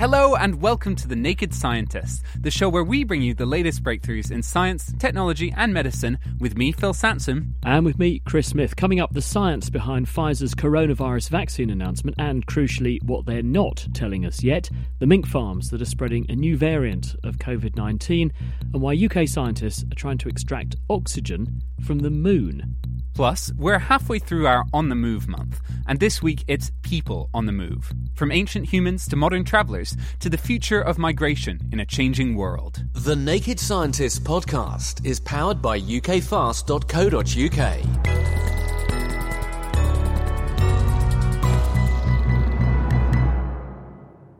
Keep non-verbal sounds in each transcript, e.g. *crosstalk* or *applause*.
Hello, and welcome to The Naked Scientist, the show where we bring you the latest breakthroughs in science, technology, and medicine with me, Phil Sansom. And with me, Chris Smith. Coming up, the science behind Pfizer's coronavirus vaccine announcement, and crucially, what they're not telling us yet the mink farms that are spreading a new variant of COVID 19, and why UK scientists are trying to extract oxygen from the moon. Plus, we're halfway through our On the Move month, and this week it's people on the move. From ancient humans to modern travellers to the future of migration in a changing world. The Naked Scientists podcast is powered by ukfast.co.uk.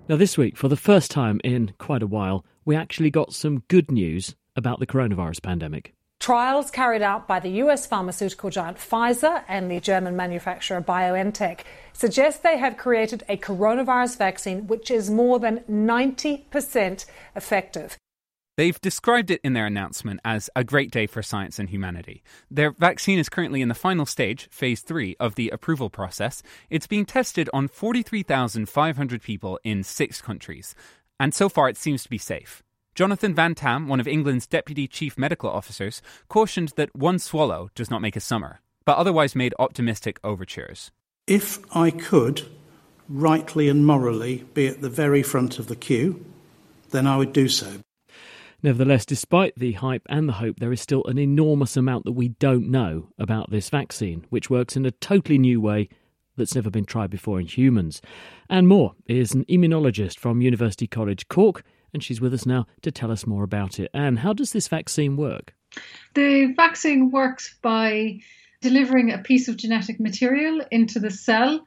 Now, this week, for the first time in quite a while, we actually got some good news about the coronavirus pandemic. Trials carried out by the US pharmaceutical giant Pfizer and the German manufacturer BioNTech suggest they have created a coronavirus vaccine which is more than 90% effective. They've described it in their announcement as a great day for science and humanity. Their vaccine is currently in the final stage, phase 3, of the approval process. It's being tested on 43,500 people in six countries, and so far it seems to be safe. Jonathan Van Tam, one of England's deputy chief medical officers, cautioned that one swallow does not make a summer, but otherwise made optimistic overtures. If I could, rightly and morally, be at the very front of the queue, then I would do so. Nevertheless, despite the hype and the hope, there is still an enormous amount that we don't know about this vaccine, which works in a totally new way that's never been tried before in humans. And more is an immunologist from University College Cork and she's with us now to tell us more about it. And how does this vaccine work? The vaccine works by delivering a piece of genetic material into the cell.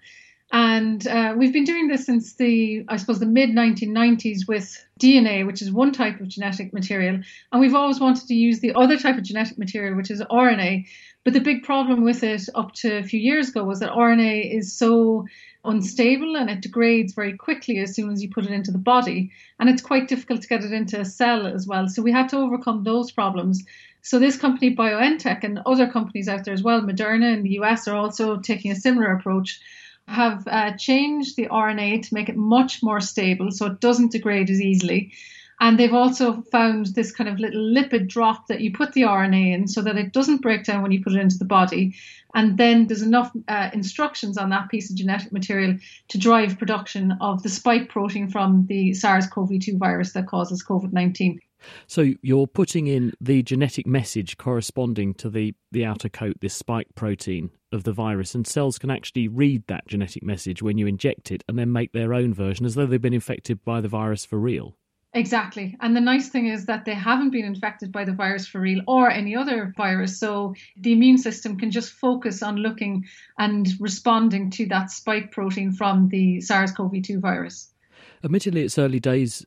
And uh, we've been doing this since the, I suppose, the mid 1990s with DNA, which is one type of genetic material. And we've always wanted to use the other type of genetic material, which is RNA. But the big problem with it up to a few years ago was that RNA is so unstable and it degrades very quickly as soon as you put it into the body. And it's quite difficult to get it into a cell as well. So we had to overcome those problems. So this company, BioNTech, and other companies out there as well, Moderna in the US, are also taking a similar approach. Have uh, changed the RNA to make it much more stable so it doesn't degrade as easily. And they've also found this kind of little lipid drop that you put the RNA in so that it doesn't break down when you put it into the body. And then there's enough uh, instructions on that piece of genetic material to drive production of the spike protein from the SARS CoV 2 virus that causes COVID 19. So you're putting in the genetic message corresponding to the, the outer coat, this spike protein of the virus, and cells can actually read that genetic message when you inject it and then make their own version as though they've been infected by the virus for real. Exactly. And the nice thing is that they haven't been infected by the virus for real or any other virus. So the immune system can just focus on looking and responding to that spike protein from the SARS CoV 2 virus. Admittedly, it's early days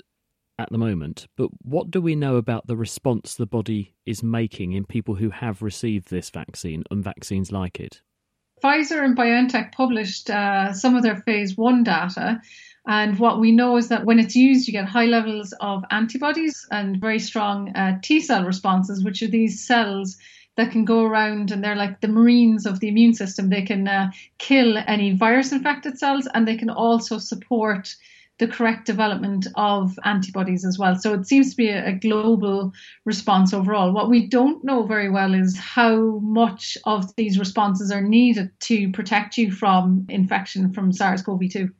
at the moment, but what do we know about the response the body is making in people who have received this vaccine and vaccines like it? Pfizer and BioNTech published uh, some of their phase one data, and what we know is that when it's used, you get high levels of antibodies and very strong uh, T cell responses, which are these cells that can go around and they're like the marines of the immune system. They can uh, kill any virus infected cells and they can also support the correct development of antibodies as well. So it seems to be a, a, global response overall. What we don't know very well is how much of these responses are needed to protect you from infection from SARS CoV 2.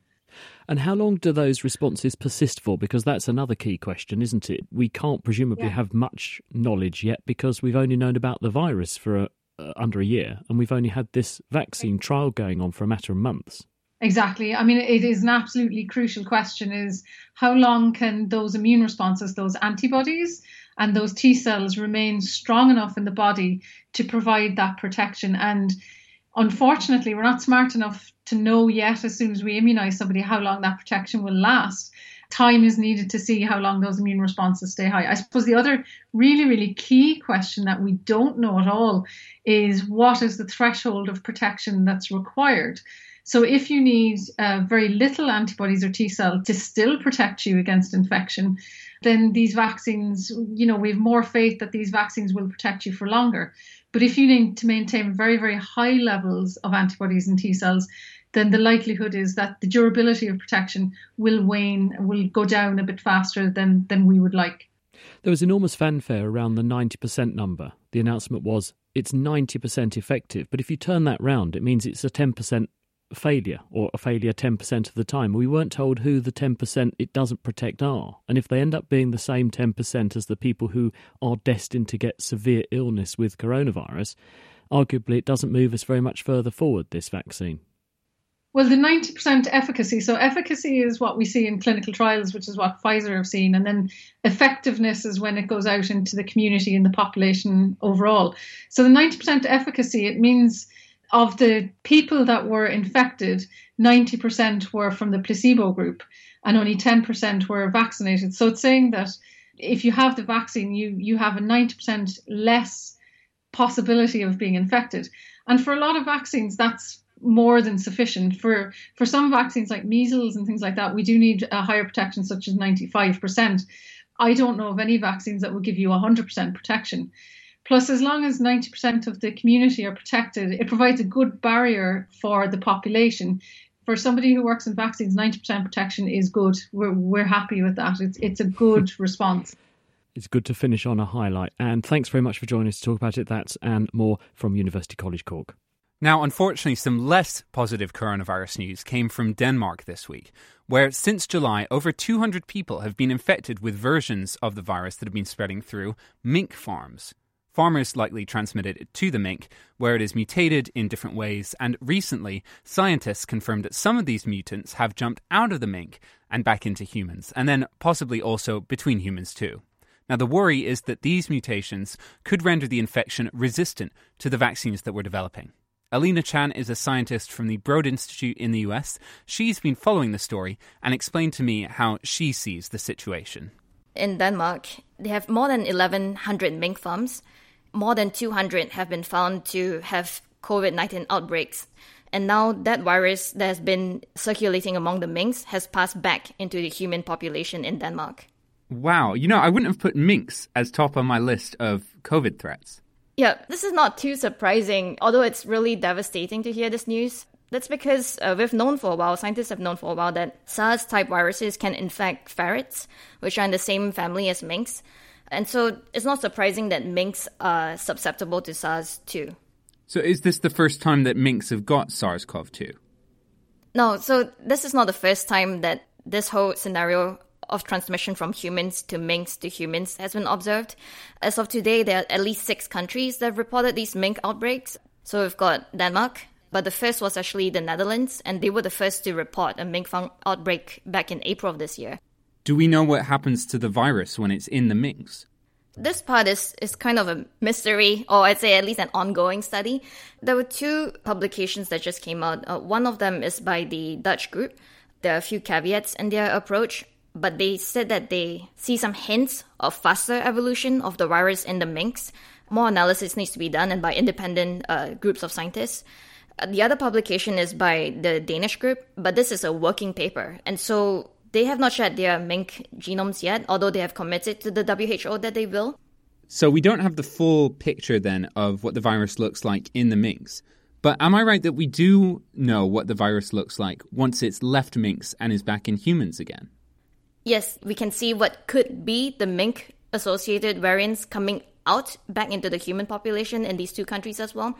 And how long do those responses persist for? Because that's another key question, isn't it? We can't presumably yeah. have much knowledge yet because we've only known about the virus for a, uh, under a year and we've only had this vaccine trial going on for a matter of months. Exactly. I mean, it is an absolutely crucial question is how long can those immune responses, those antibodies and those T cells remain strong enough in the body to provide that protection? And unfortunately, we're not smart enough to know yet, as soon as we immunize somebody, how long that protection will last. Time is needed to see how long those immune responses stay high. I suppose the other really, really key question that we don't know at all is what is the threshold of protection that's required? So if you need uh, very little antibodies or T cells to still protect you against infection, then these vaccines, you know, we have more faith that these vaccines will protect you for longer. But if you need to maintain very, very high levels of antibodies and T cells, then the likelihood is that the durability of protection will wane, will go down a bit faster than, than we would like. There was enormous fanfare around the 90% number. The announcement was it's 90% effective, but if you turn that round, it means it's a 10% failure or a failure 10% of the time. We weren't told who the 10% it doesn't protect are. And if they end up being the same 10% as the people who are destined to get severe illness with coronavirus, arguably it doesn't move us very much further forward, this vaccine. Well, the 90% efficacy. So, efficacy is what we see in clinical trials, which is what Pfizer have seen. And then effectiveness is when it goes out into the community and the population overall. So, the 90% efficacy, it means of the people that were infected, 90% were from the placebo group and only 10% were vaccinated. So it's saying that if you have the vaccine, you, you have a 90% less possibility of being infected. And for a lot of vaccines, that's more than sufficient. For for some vaccines like measles and things like that, we do need a higher protection, such as 95%. I don't know of any vaccines that will give you 100% protection. Plus, as long as 90% of the community are protected, it provides a good barrier for the population. For somebody who works in vaccines, 90% protection is good. We're, we're happy with that. It's, it's a good *laughs* response. It's good to finish on a highlight. And thanks very much for joining us to talk about it. That's and more from University College Cork. Now, unfortunately, some less positive coronavirus news came from Denmark this week, where since July, over 200 people have been infected with versions of the virus that have been spreading through mink farms. Farmers likely transmitted it to the mink, where it is mutated in different ways, and recently, scientists confirmed that some of these mutants have jumped out of the mink and back into humans, and then possibly also between humans too. Now, the worry is that these mutations could render the infection resistant to the vaccines that we're developing. Alina Chan is a scientist from the Broad Institute in the US. She's been following the story and explained to me how she sees the situation. In Denmark, they have more than 1,100 mink farms more than 200 have been found to have COVID 19 outbreaks. And now that virus that has been circulating among the minks has passed back into the human population in Denmark. Wow. You know, I wouldn't have put minks as top on my list of COVID threats. Yeah, this is not too surprising, although it's really devastating to hear this news. That's because uh, we've known for a while, scientists have known for a while, that SARS type viruses can infect ferrets, which are in the same family as minks. And so it's not surprising that minks are susceptible to SARS too. So is this the first time that minks have got SARS CoV 2? No, so this is not the first time that this whole scenario of transmission from humans to minks to humans has been observed. As of today, there are at least six countries that have reported these mink outbreaks. So we've got Denmark, but the first was actually the Netherlands, and they were the first to report a mink outbreak back in April of this year. Do we know what happens to the virus when it's in the minks? This part is, is kind of a mystery, or I'd say at least an ongoing study. There were two publications that just came out. Uh, one of them is by the Dutch group. There are a few caveats in their approach, but they said that they see some hints of faster evolution of the virus in the minks. More analysis needs to be done and by independent uh, groups of scientists. Uh, the other publication is by the Danish group, but this is a working paper. And so they have not shared their mink genomes yet, although they have committed to the WHO that they will. So we don't have the full picture then of what the virus looks like in the minks. But am I right that we do know what the virus looks like once it's left minks and is back in humans again? Yes, we can see what could be the mink associated variants coming out back into the human population in these two countries as well.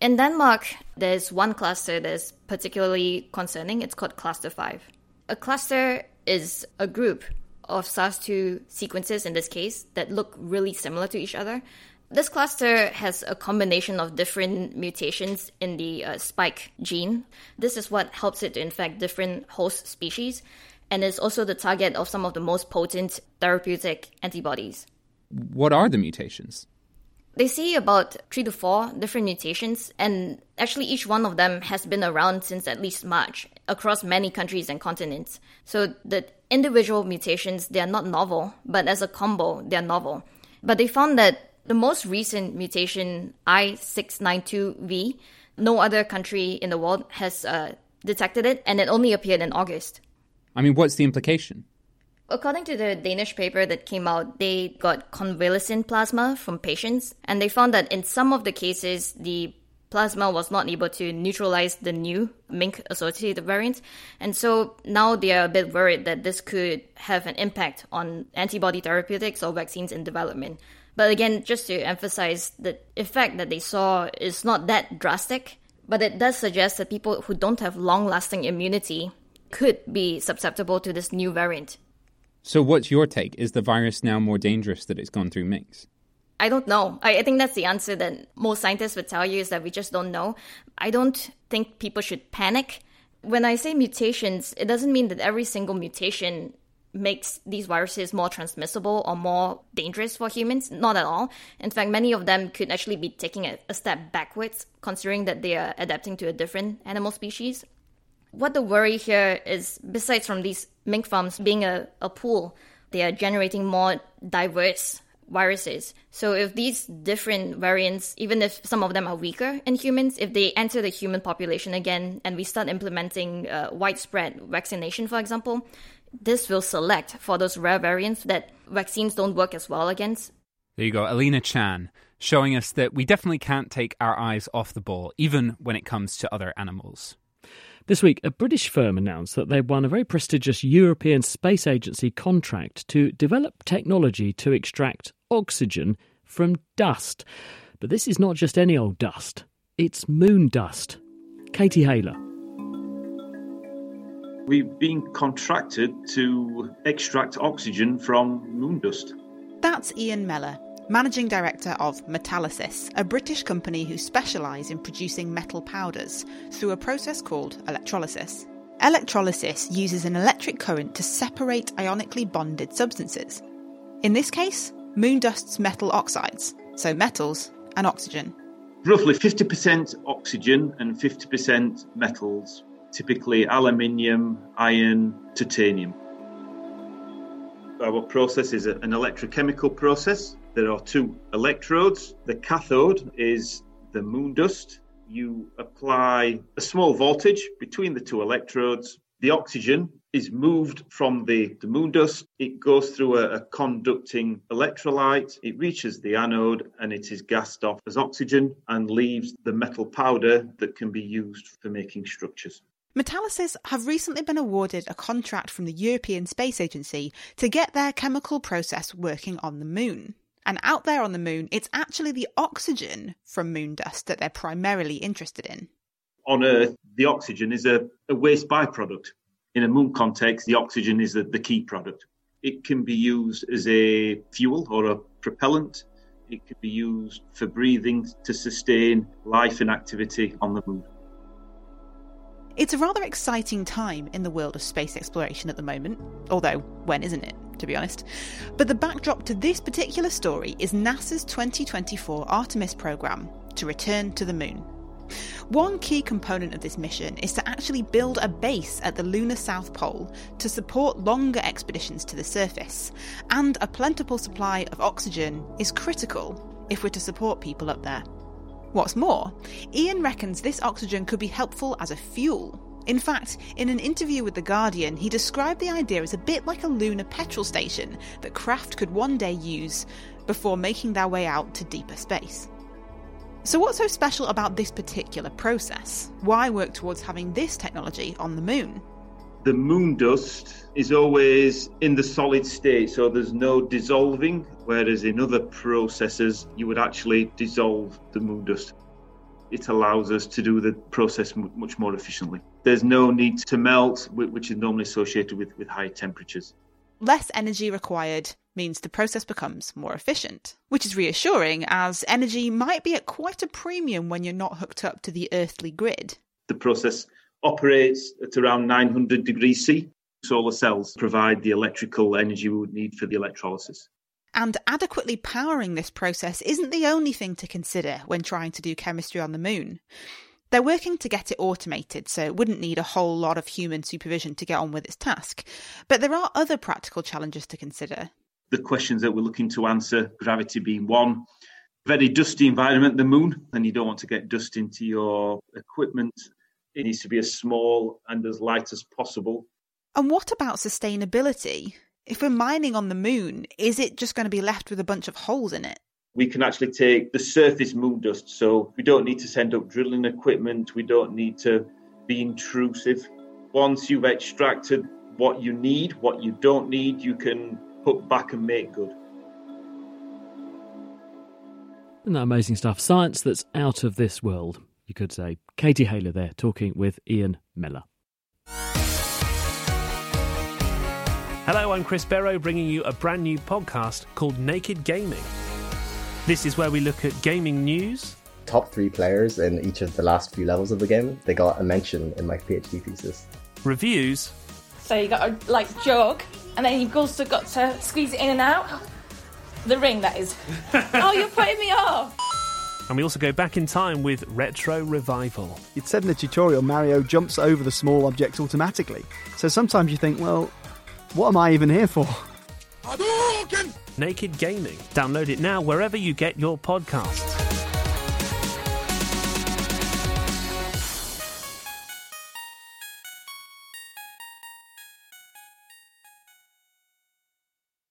In Denmark, there's one cluster that's particularly concerning. It's called Cluster 5. A cluster is a group of SARS2 sequences in this case that look really similar to each other. This cluster has a combination of different mutations in the uh, spike gene. This is what helps it to infect different host species and is also the target of some of the most potent therapeutic antibodies. What are the mutations? They see about three to four different mutations, and actually, each one of them has been around since at least March across many countries and continents. So, the individual mutations, they are not novel, but as a combo, they are novel. But they found that the most recent mutation, I692V, no other country in the world has uh, detected it, and it only appeared in August. I mean, what's the implication? According to the Danish paper that came out, they got convalescent plasma from patients, and they found that in some of the cases, the plasma was not able to neutralize the new mink associated variant. And so now they are a bit worried that this could have an impact on antibody therapeutics or vaccines in development. But again, just to emphasize, the effect that they saw is not that drastic, but it does suggest that people who don't have long lasting immunity could be susceptible to this new variant. So, what's your take? Is the virus now more dangerous that it's gone through minks? I don't know. I, I, think that's the answer that most scientists would tell you is that we just don't know. I don't think people should panic. When I say mutations, it doesn't mean that every single mutation makes these viruses more transmissible or more dangerous for humans. Not at all. In fact, many of them could actually be taking a, a step backwards, considering that they are adapting to a different animal species. What the worry here is, besides from these mink farms being a, a pool, they are generating more diverse viruses. So if these different variants, even if some of them are weaker in humans, if they enter the human population again and we start implementing uh, widespread vaccination, for example, this will select for those rare variants that vaccines don't work as well against. There you go, Alina Chan, showing us that we definitely can't take our eyes off the ball, even when it comes to other animals. This week, a British firm announced that they'd won a very prestigious European Space Agency contract to develop technology to extract oxygen from dust. But this is not just any old dust, it's moon dust. Katie Haylor. We've been contracted to extract oxygen from moon dust. That's Ian Mellor, Managing Director of Metalysis, a British company who specialise in producing metal powders through a process called electrolysis. Electrolysis uses an electric current to separate ionically bonded substances. In this case, moon dust's metal oxides, so metals and oxygen. Roughly 50% oxygen and 50% metals, typically aluminium, iron, titanium. Our process is an electrochemical process there are two electrodes. The cathode is the moon dust. You apply a small voltage between the two electrodes. The oxygen is moved from the, the moon dust. It goes through a, a conducting electrolyte. It reaches the anode and it is gassed off as oxygen and leaves the metal powder that can be used for making structures. Metalysis have recently been awarded a contract from the European Space Agency to get their chemical process working on the moon. And out there on the moon, it's actually the oxygen from moon dust that they're primarily interested in. On Earth, the oxygen is a, a waste byproduct. In a moon context, the oxygen is a, the key product. It can be used as a fuel or a propellant. It can be used for breathing to sustain life and activity on the moon. It's a rather exciting time in the world of space exploration at the moment, although when isn't it? To be honest. But the backdrop to this particular story is NASA's 2024 Artemis program to return to the moon. One key component of this mission is to actually build a base at the lunar South Pole to support longer expeditions to the surface, and a plentiful supply of oxygen is critical if we're to support people up there. What's more, Ian reckons this oxygen could be helpful as a fuel in fact, in an interview with The Guardian, he described the idea as a bit like a lunar petrol station that craft could one day use before making their way out to deeper space. So, what's so special about this particular process? Why work towards having this technology on the moon? The moon dust is always in the solid state, so there's no dissolving, whereas in other processes, you would actually dissolve the moon dust it allows us to do the process much more efficiently. There's no need to melt, which is normally associated with, with high temperatures. less energy required means the process becomes more efficient, which is reassuring as energy might be at quite a premium when you're not hooked up to the earthly grid. The process operates at around 900 degrees C. Solar cells provide the electrical energy we would need for the electrolysis. And adequately powering this process isn't the only thing to consider when trying to do chemistry on the moon. They're working to get it automated, so it wouldn't need a whole lot of human supervision to get on with its task. But there are other practical challenges to consider. The questions that we're looking to answer, gravity being one, very dusty environment, the moon, and you don't want to get dust into your equipment. It needs to be as small and as light as possible. And what about sustainability? If we're mining on the moon, is it just going to be left with a bunch of holes in it? We can actually take the surface moon dust. So we don't need to send up drilling equipment. We don't need to be intrusive. Once you've extracted what you need, what you don't need, you can put back and make good. Isn't that amazing stuff? Science that's out of this world, you could say. Katie Haylor there talking with Ian Miller. Hello, I'm Chris Barrow bringing you a brand new podcast called Naked Gaming. This is where we look at gaming news. Top three players in each of the last few levels of the game, they got a mention in my PhD thesis. Reviews. So you got a like jog, and then you've also got to squeeze it in and out. The ring, that is. *laughs* oh, you're putting me off. And we also go back in time with Retro Revival. It said in the tutorial Mario jumps over the small objects automatically. So sometimes you think, well, what am I even here for? Naked Gaming. Download it now wherever you get your podcasts.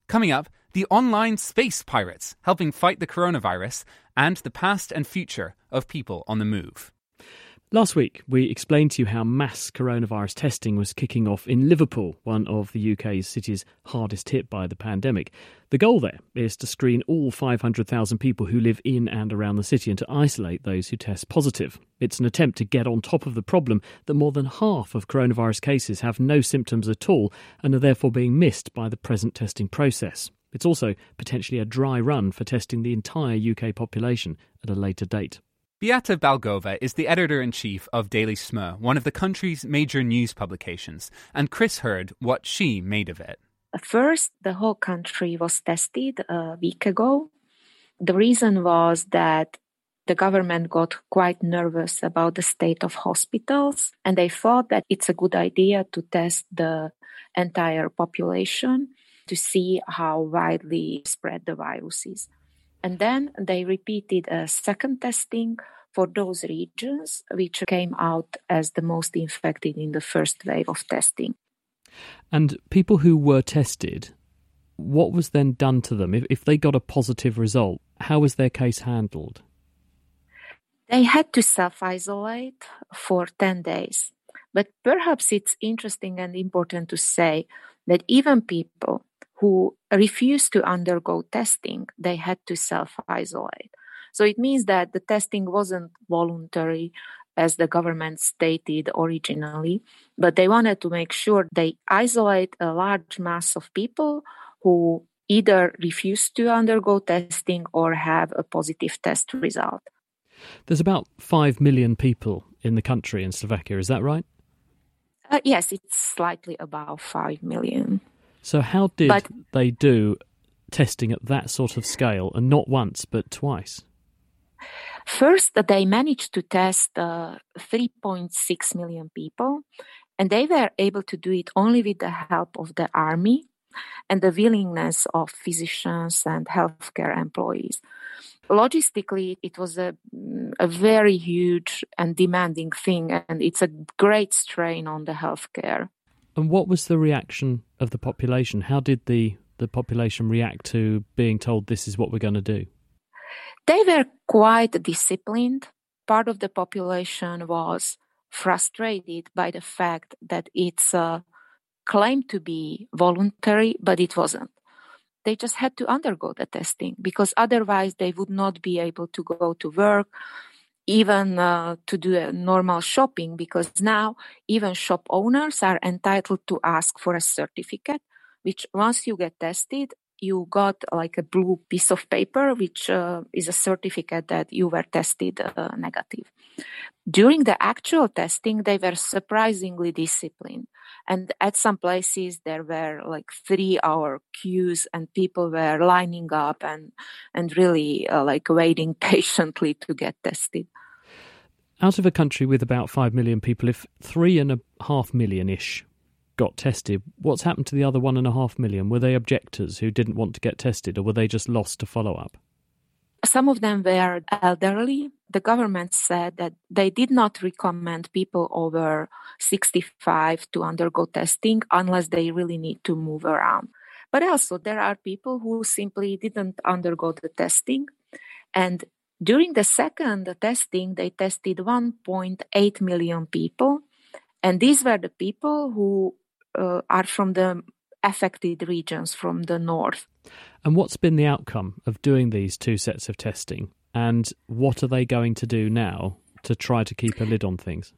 Coming up, the online space pirates helping fight the coronavirus and the past and future of people on the move. Last week, we explained to you how mass coronavirus testing was kicking off in Liverpool, one of the UK's cities hardest hit by the pandemic. The goal there is to screen all 500,000 people who live in and around the city and to isolate those who test positive. It's an attempt to get on top of the problem that more than half of coronavirus cases have no symptoms at all and are therefore being missed by the present testing process. It's also potentially a dry run for testing the entire UK population at a later date. Beata Balgova is the editor in chief of Daily Smur, one of the country's major news publications, and Chris heard what she made of it. First, the whole country was tested a week ago. The reason was that the government got quite nervous about the state of hospitals, and they thought that it's a good idea to test the entire population to see how widely spread the virus is. And then they repeated a second testing for those regions which came out as the most infected in the first wave of testing. And people who were tested, what was then done to them? If, if they got a positive result, how was their case handled? They had to self isolate for 10 days. But perhaps it's interesting and important to say that even people who refused to undergo testing, they had to self isolate. So it means that the testing wasn't voluntary as the government stated originally, but they wanted to make sure they isolate a large mass of people who either refuse to undergo testing or have a positive test result. There's about 5 million people in the country in Slovakia, is that right? Uh, yes, it's slightly above 5 million. So, how did But- they do testing at that sort of scale and not once but twice? First, they managed to test uh, 3.6 million people, and they were able to do it only with the help of the army and the willingness of physicians and healthcare employees. Logistically, it was a, a very huge and demanding thing, and it's a great strain on the healthcare. And what was the reaction of the population? How did the, the population react to being told this is what we're going to do? They were quite disciplined. Part of the population was frustrated by the fact that it's uh, claimed to be voluntary, but it wasn't. They just had to undergo the testing because otherwise they would not be able to go to work, even uh, to do a normal shopping because now even shop owners are entitled to ask for a certificate which once you get tested, you got like a blue piece of paper, which uh, is a certificate that you were tested uh, negative. During the actual testing, they were surprisingly disciplined. And at some places, there were like three hour queues and people were lining up and, and really uh, like waiting *laughs* patiently to get tested. Out of a country with about 5 million people, if three and a half million ish got tested, what's happened to the other one and a half million? Were they objectors who didn't want to get tested, or were they just lost to follow up? Some of them were elderly. The government said that they did not recommend people over 65 to undergo testing unless they really need to move around. But also, there are people who simply didn't undergo the testing. And during the second testing, they tested 1.8 million people. And these were the people who uh, are from the affected regions from the north. And what's been the outcome of doing these two sets of testing? And what are they going to do now to try to keep a lid on things?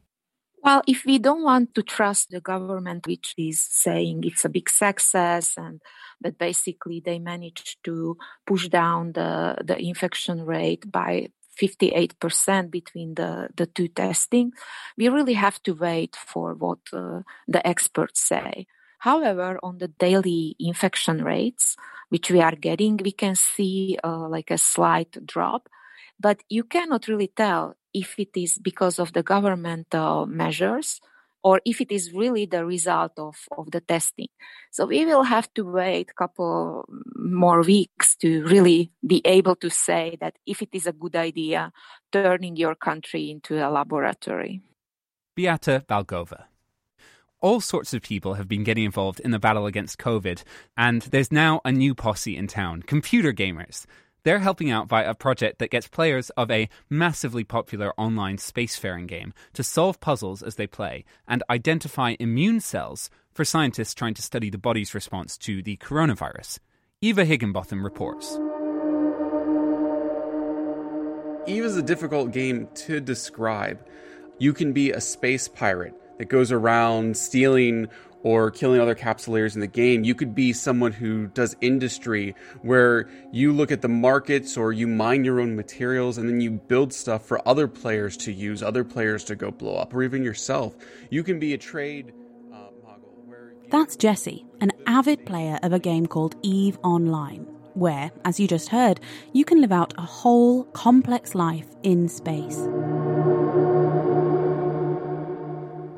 Well, if we don't want to trust the government, which is saying it's a big success and that basically they managed to push down the, the infection rate by 58% between the, the two testing, we really have to wait for what uh, the experts say. However, on the daily infection rates, which we are getting, we can see uh, like a slight drop, but you cannot really tell if it is because of the governmental measures or if it is really the result of, of the testing. So we will have to wait a couple more weeks to really be able to say that if it is a good idea, turning your country into a laboratory. Beata Balgova. All sorts of people have been getting involved in the battle against COVID, and there's now a new posse in town computer gamers. They're helping out via a project that gets players of a massively popular online spacefaring game to solve puzzles as they play and identify immune cells for scientists trying to study the body's response to the coronavirus. Eva Higginbotham reports. Eve is a difficult game to describe. You can be a space pirate that goes around stealing or killing other capsulators in the game. You could be someone who does industry where you look at the markets or you mine your own materials and then you build stuff for other players to use, other players to go blow up, or even yourself. You can be a trade. Uh, That's Jesse, an avid player of a game called Eve Online, where, as you just heard, you can live out a whole complex life in space.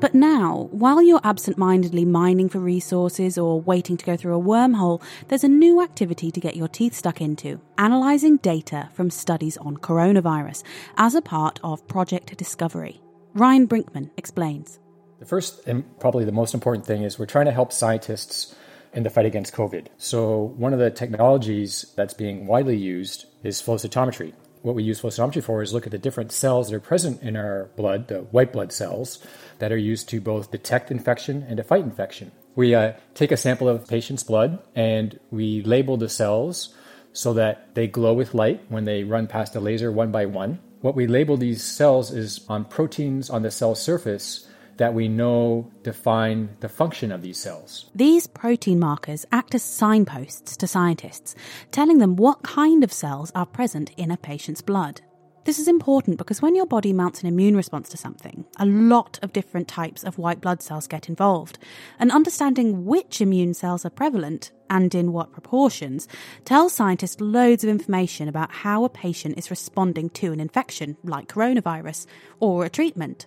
But now, while you're absent mindedly mining for resources or waiting to go through a wormhole, there's a new activity to get your teeth stuck into analysing data from studies on coronavirus as a part of Project Discovery. Ryan Brinkman explains. The first and probably the most important thing is we're trying to help scientists in the fight against COVID. So, one of the technologies that's being widely used is flow cytometry what we use flow cytometry for is look at the different cells that are present in our blood, the white blood cells, that are used to both detect infection and to fight infection. We uh, take a sample of a patient's blood and we label the cells so that they glow with light when they run past a laser one by one. What we label these cells is on proteins on the cell surface that we know define the function of these cells. These protein markers act as signposts to scientists, telling them what kind of cells are present in a patient's blood. This is important because when your body mounts an immune response to something, a lot of different types of white blood cells get involved. And understanding which immune cells are prevalent and in what proportions tells scientists loads of information about how a patient is responding to an infection, like coronavirus, or a treatment,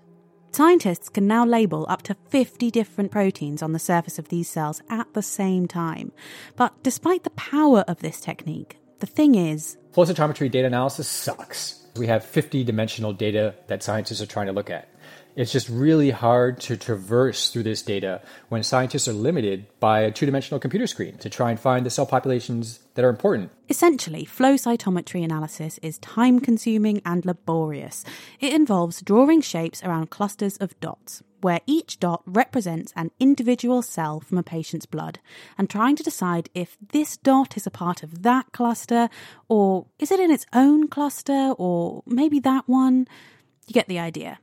Scientists can now label up to 50 different proteins on the surface of these cells at the same time. But despite the power of this technique, the thing is. Flow cytometry data analysis sucks. We have 50 dimensional data that scientists are trying to look at. It's just really hard to traverse through this data when scientists are limited by a two dimensional computer screen to try and find the cell populations that are important. Essentially, flow cytometry analysis is time consuming and laborious. It involves drawing shapes around clusters of dots, where each dot represents an individual cell from a patient's blood, and trying to decide if this dot is a part of that cluster, or is it in its own cluster, or maybe that one. You get the idea.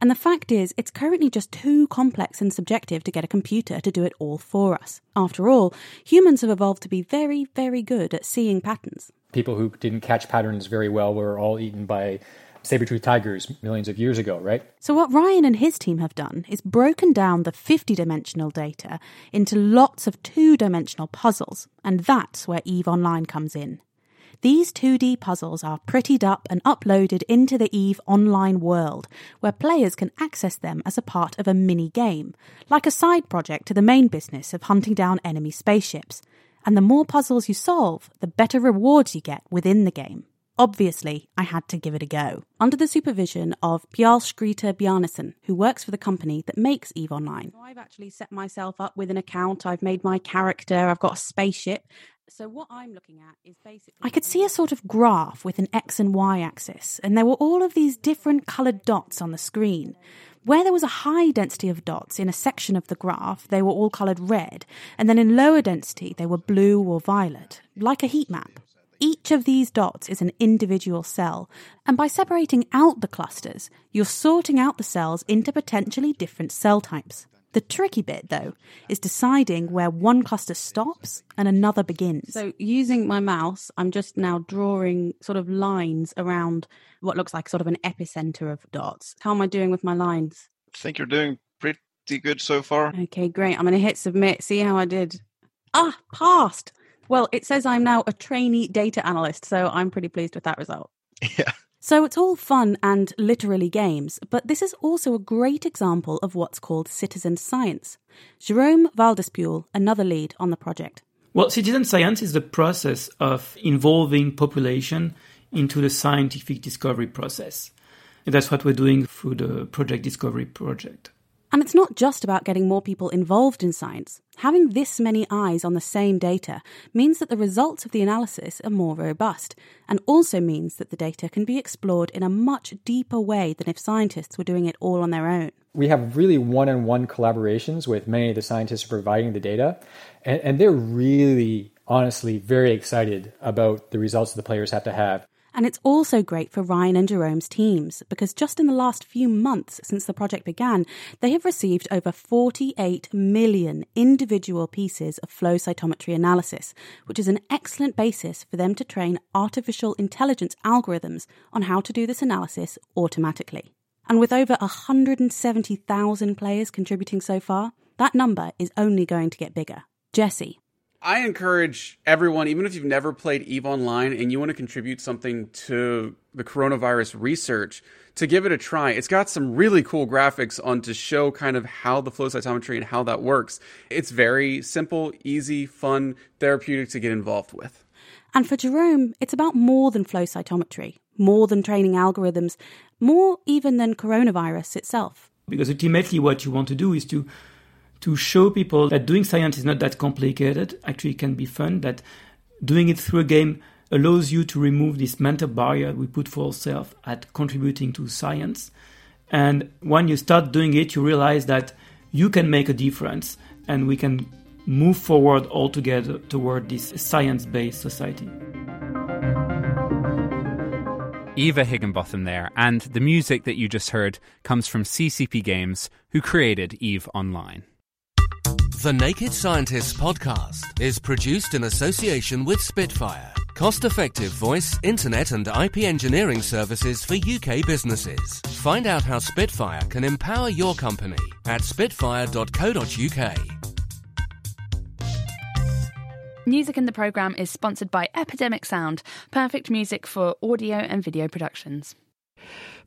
And the fact is, it's currently just too complex and subjective to get a computer to do it all for us. After all, humans have evolved to be very, very good at seeing patterns. People who didn't catch patterns very well were all eaten by saber-toothed tigers millions of years ago, right? So what Ryan and his team have done is broken down the 50-dimensional data into lots of two-dimensional puzzles, and that's where EVE Online comes in. These 2D puzzles are prettied up and uploaded into the EVE online world, where players can access them as a part of a mini game, like a side project to the main business of hunting down enemy spaceships. And the more puzzles you solve, the better rewards you get within the game. Obviously, I had to give it a go. Under the supervision of Pjal Skriter Bjarnason, who works for the company that makes EVE Online. I've actually set myself up with an account, I've made my character, I've got a spaceship, so what I'm looking at is basically I could see a sort of graph with an x and y axis and there were all of these different colored dots on the screen. Where there was a high density of dots in a section of the graph, they were all colored red, and then in lower density they were blue or violet, like a heat map. Each of these dots is an individual cell, and by separating out the clusters, you're sorting out the cells into potentially different cell types. The tricky bit, though, is deciding where one cluster stops and another begins. So, using my mouse, I'm just now drawing sort of lines around what looks like sort of an epicenter of dots. How am I doing with my lines? I think you're doing pretty good so far. Okay, great. I'm going to hit submit, see how I did. Ah, passed. Well, it says I'm now a trainee data analyst, so I'm pretty pleased with that result. *laughs* Yeah. So it's all fun and literally games, but this is also a great example of what's called citizen science. Jerome Waldespuel, another lead on the project. Well, citizen science is the process of involving population into the scientific discovery process. And that's what we're doing through the Project Discovery project. And it's not just about getting more people involved in science. Having this many eyes on the same data means that the results of the analysis are more robust, and also means that the data can be explored in a much deeper way than if scientists were doing it all on their own. We have really one on one collaborations with many of the scientists providing the data, and, and they're really, honestly, very excited about the results that the players have to have. And it's also great for Ryan and Jerome's teams because just in the last few months since the project began, they have received over 48 million individual pieces of flow cytometry analysis, which is an excellent basis for them to train artificial intelligence algorithms on how to do this analysis automatically. And with over 170,000 players contributing so far, that number is only going to get bigger. Jesse, I encourage everyone, even if you've never played EVE Online and you want to contribute something to the coronavirus research, to give it a try. It's got some really cool graphics on to show kind of how the flow cytometry and how that works. It's very simple, easy, fun, therapeutic to get involved with. And for Jerome, it's about more than flow cytometry, more than training algorithms, more even than coronavirus itself. Because ultimately, what you want to do is to to show people that doing science is not that complicated, actually can be fun, that doing it through a game allows you to remove this mental barrier we put for ourselves at contributing to science. And when you start doing it, you realize that you can make a difference and we can move forward all together toward this science based society. Eva Higginbotham there, and the music that you just heard comes from CCP Games, who created EVE Online. The Naked Scientists podcast is produced in association with Spitfire, cost effective voice, internet, and IP engineering services for UK businesses. Find out how Spitfire can empower your company at spitfire.co.uk. Music in the programme is sponsored by Epidemic Sound, perfect music for audio and video productions.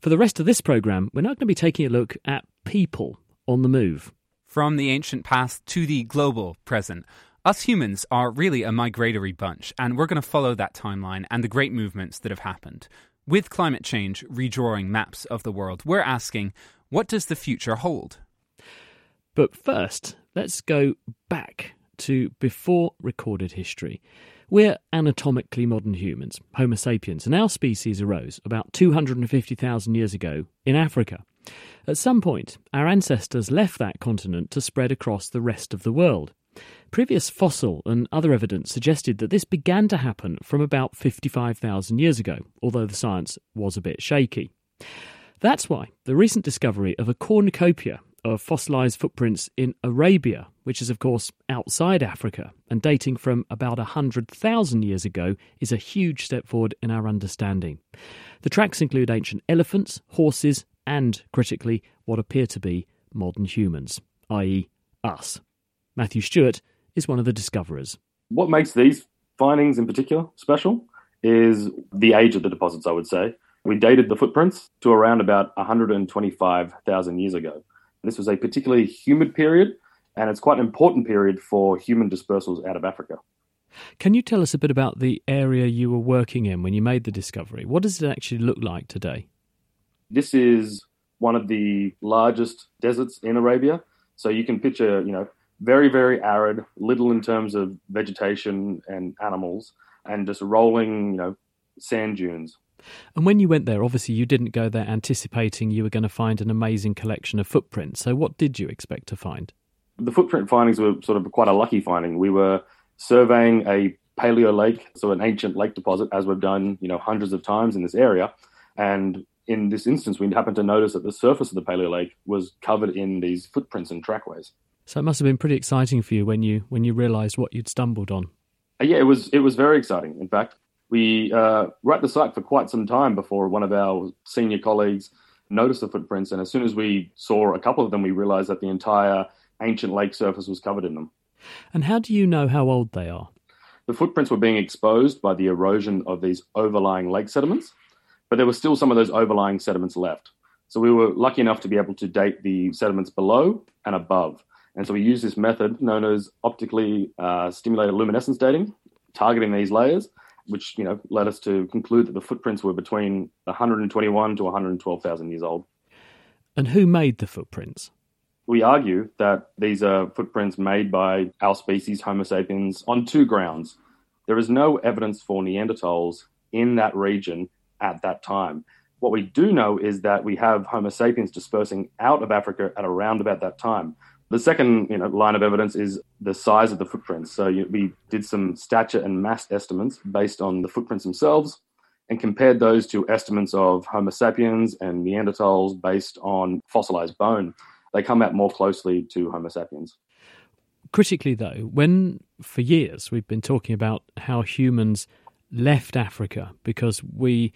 For the rest of this programme, we're now going to be taking a look at people on the move. From the ancient past to the global present, us humans are really a migratory bunch, and we're going to follow that timeline and the great movements that have happened. With climate change redrawing maps of the world, we're asking, what does the future hold? But first, let's go back to before recorded history. We're anatomically modern humans, Homo sapiens, and our species arose about 250,000 years ago in Africa. At some point, our ancestors left that continent to spread across the rest of the world. Previous fossil and other evidence suggested that this began to happen from about 55,000 years ago, although the science was a bit shaky. That's why the recent discovery of a cornucopia of fossilised footprints in Arabia, which is, of course, outside Africa and dating from about 100,000 years ago, is a huge step forward in our understanding. The tracks include ancient elephants, horses, and, critically, what appear to be modern humans, i.e., us. Matthew Stewart is one of the discoverers. What makes these findings in particular special is the age of the deposits, I would say. We dated the footprints to around about 125,000 years ago. This was a particularly humid period, and it's quite an important period for human dispersals out of Africa. Can you tell us a bit about the area you were working in when you made the discovery? What does it actually look like today? This is one of the largest deserts in Arabia. So you can picture, you know, very, very arid, little in terms of vegetation and animals, and just rolling, you know, sand dunes. And when you went there, obviously you didn't go there anticipating you were going to find an amazing collection of footprints. So what did you expect to find? The footprint findings were sort of quite a lucky finding. We were surveying a paleo lake, so an ancient lake deposit, as we've done, you know, hundreds of times in this area. And in this instance, we happened to notice that the surface of the paleo lake was covered in these footprints and trackways. So it must have been pretty exciting for you when you when you realised what you'd stumbled on. Uh, yeah, it was it was very exciting. In fact, we uh, were at the site for quite some time before one of our senior colleagues noticed the footprints, and as soon as we saw a couple of them, we realised that the entire ancient lake surface was covered in them. And how do you know how old they are? The footprints were being exposed by the erosion of these overlying lake sediments, but there were still some of those overlying sediments left. So we were lucky enough to be able to date the sediments below and above. And so we used this method known as optically uh, stimulated luminescence dating, targeting these layers, which you know led us to conclude that the footprints were between 121 to 112,000 years old. And who made the footprints? We argue that these are footprints made by our species, Homo sapiens, on two grounds. There is no evidence for Neanderthals in that region at that time. What we do know is that we have Homo sapiens dispersing out of Africa at around about that time. The second you know, line of evidence is the size of the footprints. So you, we did some stature and mass estimates based on the footprints themselves and compared those to estimates of Homo sapiens and Neanderthals based on fossilized bone they come out more closely to Homo sapiens. Critically, though, when for years we've been talking about how humans left Africa because we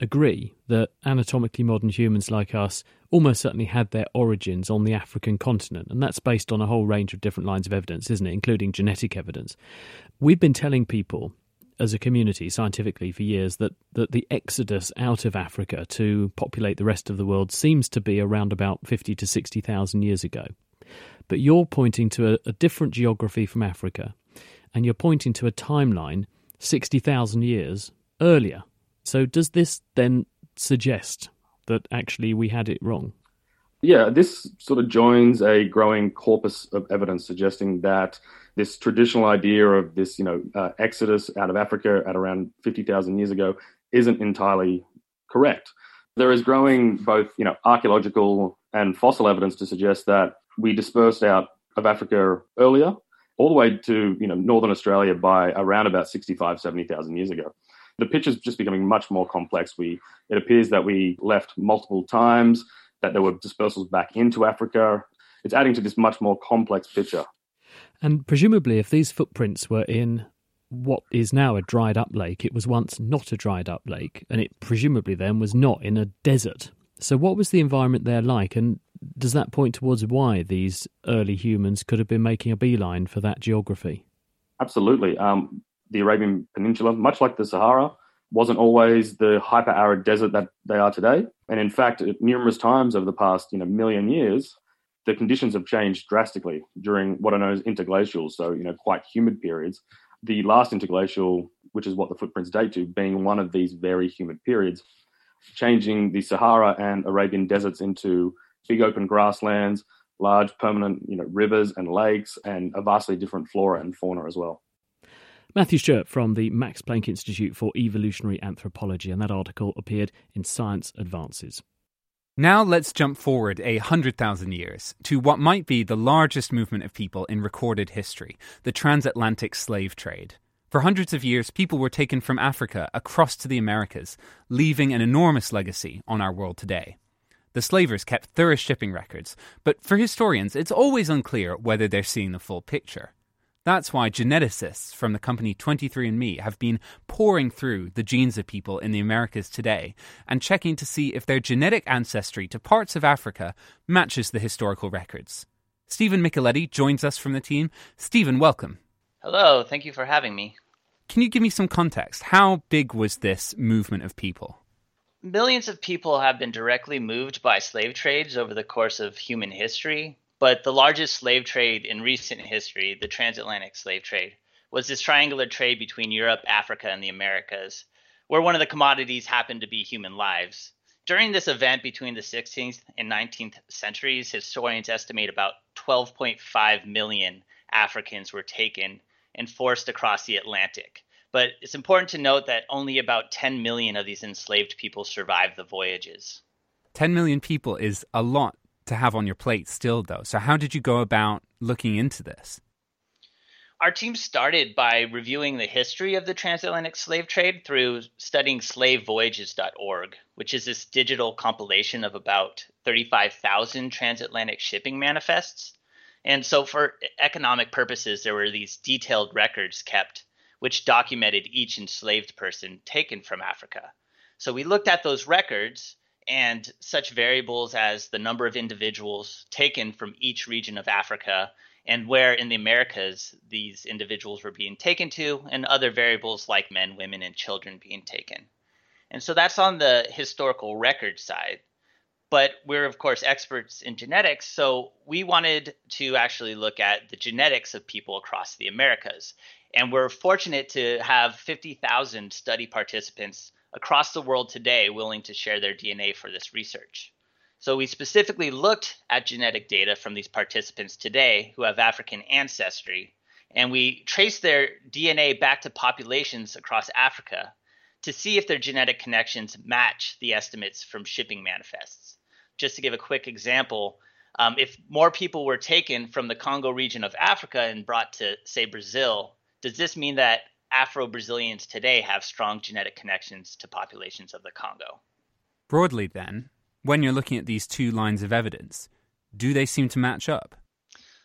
agree that anatomically modern humans like us almost certainly had their origins on the African continent. And that's based on a whole range of different lines of evidence, isn't it? Including genetic evidence. We've been telling people as a community scientifically for years that, that the exodus out of Africa to populate the rest of the world seems to be around about 50 to 60,000 years ago. But you're pointing to a, a different geography from Africa, and you're pointing to a timeline 60,000 years earlier. So does this then suggest that actually we had it wrong? Yeah, this sort of joins a growing corpus of evidence suggesting that this traditional idea of this, you know, uh, exodus out of Africa at around 50,000 years ago isn't entirely correct. There is growing both, you know, archaeological and fossil evidence to suggest that we dispersed out of Africa earlier, all the way to, you know, northern Australia by around about 65, 70,000 years ago. The picture's just becoming much more complex. We, it appears that we left multiple times, that there were dispersals back into Africa. It's adding to this much more complex picture. And presumably, if these footprints were in what is now a dried up lake, it was once not a dried up lake, and it presumably then was not in a desert. So, what was the environment there like? And does that point towards why these early humans could have been making a beeline for that geography? Absolutely. Um, the Arabian Peninsula, much like the Sahara, wasn't always the hyper arid desert that they are today. And in fact, numerous times over the past you know million years, the conditions have changed drastically during what are known as interglacials, so you know quite humid periods. The last interglacial, which is what the footprints date to, being one of these very humid periods, changing the Sahara and Arabian deserts into big open grasslands, large permanent you know rivers and lakes, and a vastly different flora and fauna as well. Mathew Stewart from the Max Planck Institute for Evolutionary Anthropology, and that article appeared in Science Advances. Now let's jump forward a hundred thousand years to what might be the largest movement of people in recorded history the transatlantic slave trade. For hundreds of years, people were taken from Africa across to the Americas, leaving an enormous legacy on our world today. The slavers kept thorough shipping records, but for historians, it's always unclear whether they're seeing the full picture. That's why geneticists from the company 23andMe have been poring through the genes of people in the Americas today and checking to see if their genetic ancestry to parts of Africa matches the historical records. Steven Micheletti joins us from the team. Steven, welcome. Hello, thank you for having me. Can you give me some context? How big was this movement of people? Millions of people have been directly moved by slave trades over the course of human history. But the largest slave trade in recent history, the transatlantic slave trade, was this triangular trade between Europe, Africa, and the Americas, where one of the commodities happened to be human lives. During this event between the 16th and 19th centuries, historians estimate about 12.5 million Africans were taken and forced across the Atlantic. But it's important to note that only about 10 million of these enslaved people survived the voyages. 10 million people is a lot to have on your plate still, though. So, how did you go about looking into this? Our team started by reviewing the history of the transatlantic slave trade through studying slavevoyages.org, which is this digital compilation of about 35,000 transatlantic shipping manifests. And so, for economic purposes, there were these detailed records kept which documented each enslaved person taken from Africa. So, we looked at those records and such variables as the number of individuals taken from each region of Africa and where in the Americas these individuals were being taken to, and other variables like men, women, and children being taken. And so that's on the historical record side. But we're, of course, experts in genetics, so we wanted to actually look at the genetics of people across the Americas. And we're fortunate to have 50,000 study participants across the world today willing to share their DNA for this research. So we specifically looked at genetic data from these participants today who have African ancestry, and we traced their DNA back to populations across Africa to see if their genetic connections match the estimates from shipping manifests. Just to give a quick example, um, if more people were taken from the Congo region of Africa and brought to, say, Brazil, does this mean that Afro Brazilians today have strong genetic connections to populations of the Congo. Broadly, then, when you're looking at these two lines of evidence, do they seem to match up?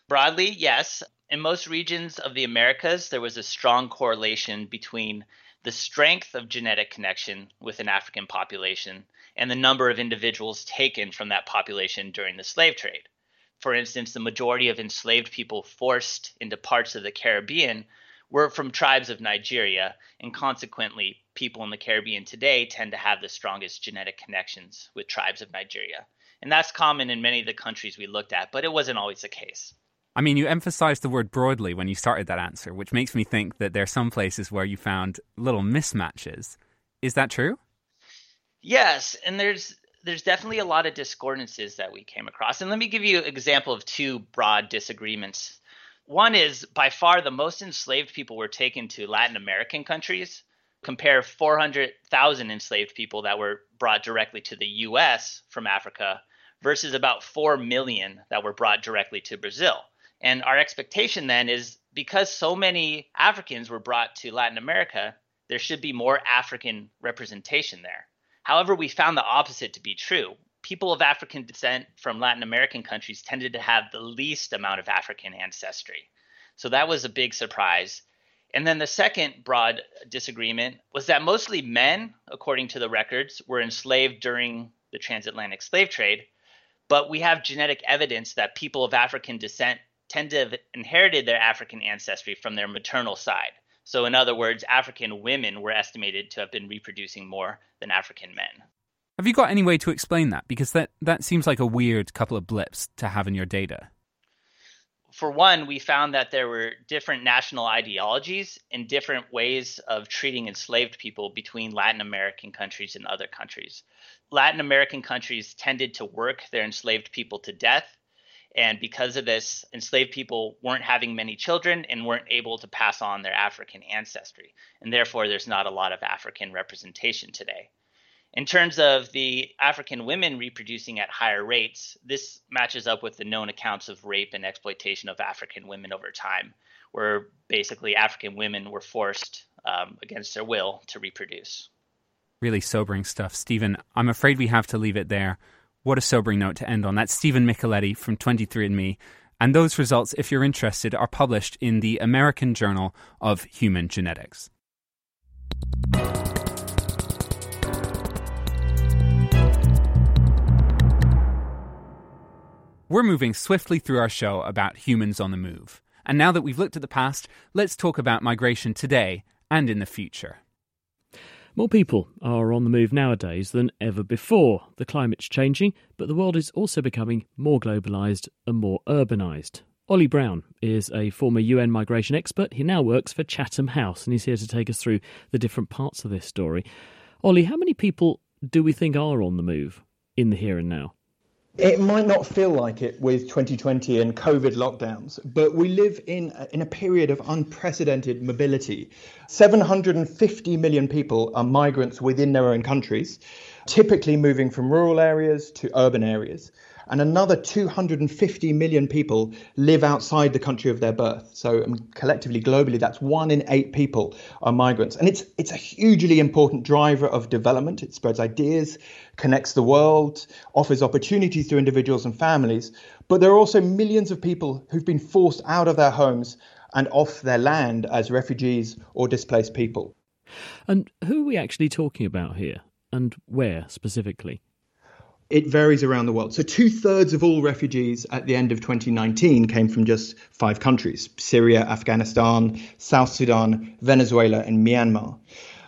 Broadly, yes. In most regions of the Americas, there was a strong correlation between the strength of genetic connection with an African population and the number of individuals taken from that population during the slave trade. For instance, the majority of enslaved people forced into parts of the Caribbean were from tribes of Nigeria, and consequently, people in the Caribbean today tend to have the strongest genetic connections with tribes of Nigeria. And that's common in many of the countries we looked at, but it wasn't always the case. I mean, you emphasized the word broadly when you started that answer, which makes me think that there are some places where you found little mismatches. Is that true? Yes, and there's there's definitely a lot of discordances that we came across. And let me give you an example of two broad disagreements one is by far the most enslaved people were taken to Latin American countries. Compare 400,000 enslaved people that were brought directly to the US from Africa versus about 4 million that were brought directly to Brazil. And our expectation then is because so many Africans were brought to Latin America, there should be more African representation there. However, we found the opposite to be true people of African descent from Latin American countries tended to have the least amount of African ancestry. So that was a big surprise. And then the second broad disagreement was that mostly men, according to the records, were enslaved during the transatlantic slave trade. But we have genetic evidence that people of African descent tend to have inherited their African ancestry from their maternal side. So, in other words, African women were estimated to have been reproducing more than African men. Have you got any way to explain that? Because that, that seems like a weird couple of blips to have in your data. For one, we found that there were different national ideologies and different ways of treating enslaved people between Latin American countries and other countries. Latin American countries tended to work their enslaved people to death. And because of this, enslaved people weren't having many children and weren't able to pass on their African ancestry. And therefore, there's not a lot of African representation today. In terms of the African women reproducing at higher rates, this matches up with the known accounts of rape and exploitation of African women over time, where basically African women were forced um, against their will to reproduce. Really sobering stuff. Steven, I'm afraid we have to leave it there. What a sobering note to end on. That's Steven Micheletti from 23andMe. And those results, if you're interested, are published in the American Journal of Human Genetics. We're moving swiftly through our show about humans on the move. And now that we've looked at the past, let's talk about migration today and in the future. More people are on the move nowadays than ever before. The climate's changing, but the world is also becoming more globalised and more urbanised. Oli Brown is a former UN migration expert. He now works for Chatham House and he's here to take us through the different parts of this story. Oli, how many people do we think are on the move in the here and now? It might not feel like it with 2020 and COVID lockdowns, but we live in in a period of unprecedented mobility. 750 million people are migrants within their own countries, typically moving from rural areas to urban areas and another 250 million people live outside the country of their birth. So um, collectively, globally, that's one in eight people are migrants, and it's it's a hugely important driver of development. It spreads ideas, connects the world, offers opportunities to individuals and families. But there are also millions of people who've been forced out of their homes and off their land as refugees or displaced people. And who are we actually talking about here, and where specifically? It varies around the world. So, two thirds of all refugees at the end of 2019 came from just five countries Syria, Afghanistan, South Sudan, Venezuela, and Myanmar.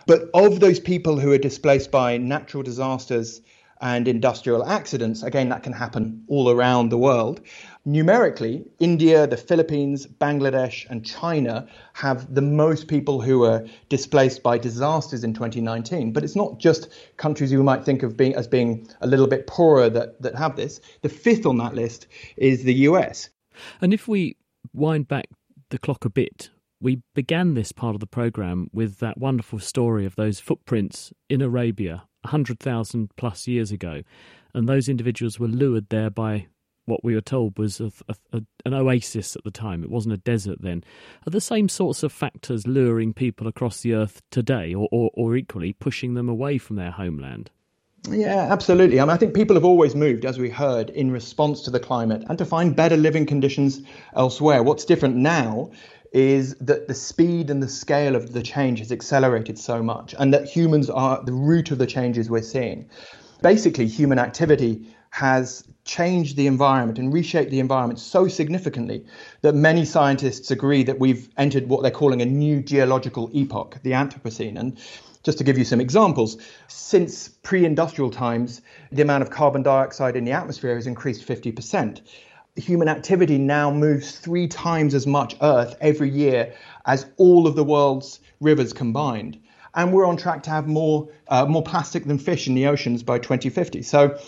But of those people who are displaced by natural disasters and industrial accidents, again, that can happen all around the world. Numerically, India, the Philippines, Bangladesh, and China have the most people who are displaced by disasters in 2019. But it's not just countries you might think of being as being a little bit poorer that, that have this. The fifth on that list is the US. And if we wind back the clock a bit, we began this part of the program with that wonderful story of those footprints in Arabia 100,000 plus years ago. And those individuals were lured there by what we were told was a, a, an oasis at the time. It wasn't a desert then. Are the same sorts of factors luring people across the earth today, or, or, or equally pushing them away from their homeland? Yeah, absolutely. I, mean, I think people have always moved, as we heard, in response to the climate and to find better living conditions elsewhere. What's different now is that the speed and the scale of the change has accelerated so much, and that humans are the root of the changes we're seeing. Basically, human activity has changed the environment and reshaped the environment so significantly that many scientists agree that we've entered what they're calling a new geological epoch, the Anthropocene. And just to give you some examples, since pre industrial times, the amount of carbon dioxide in the atmosphere has increased 50% human activity now moves three times as much earth every year as all of the world's rivers combined. And we're on track to have more, uh, more plastic than fish in the oceans by 2050. So,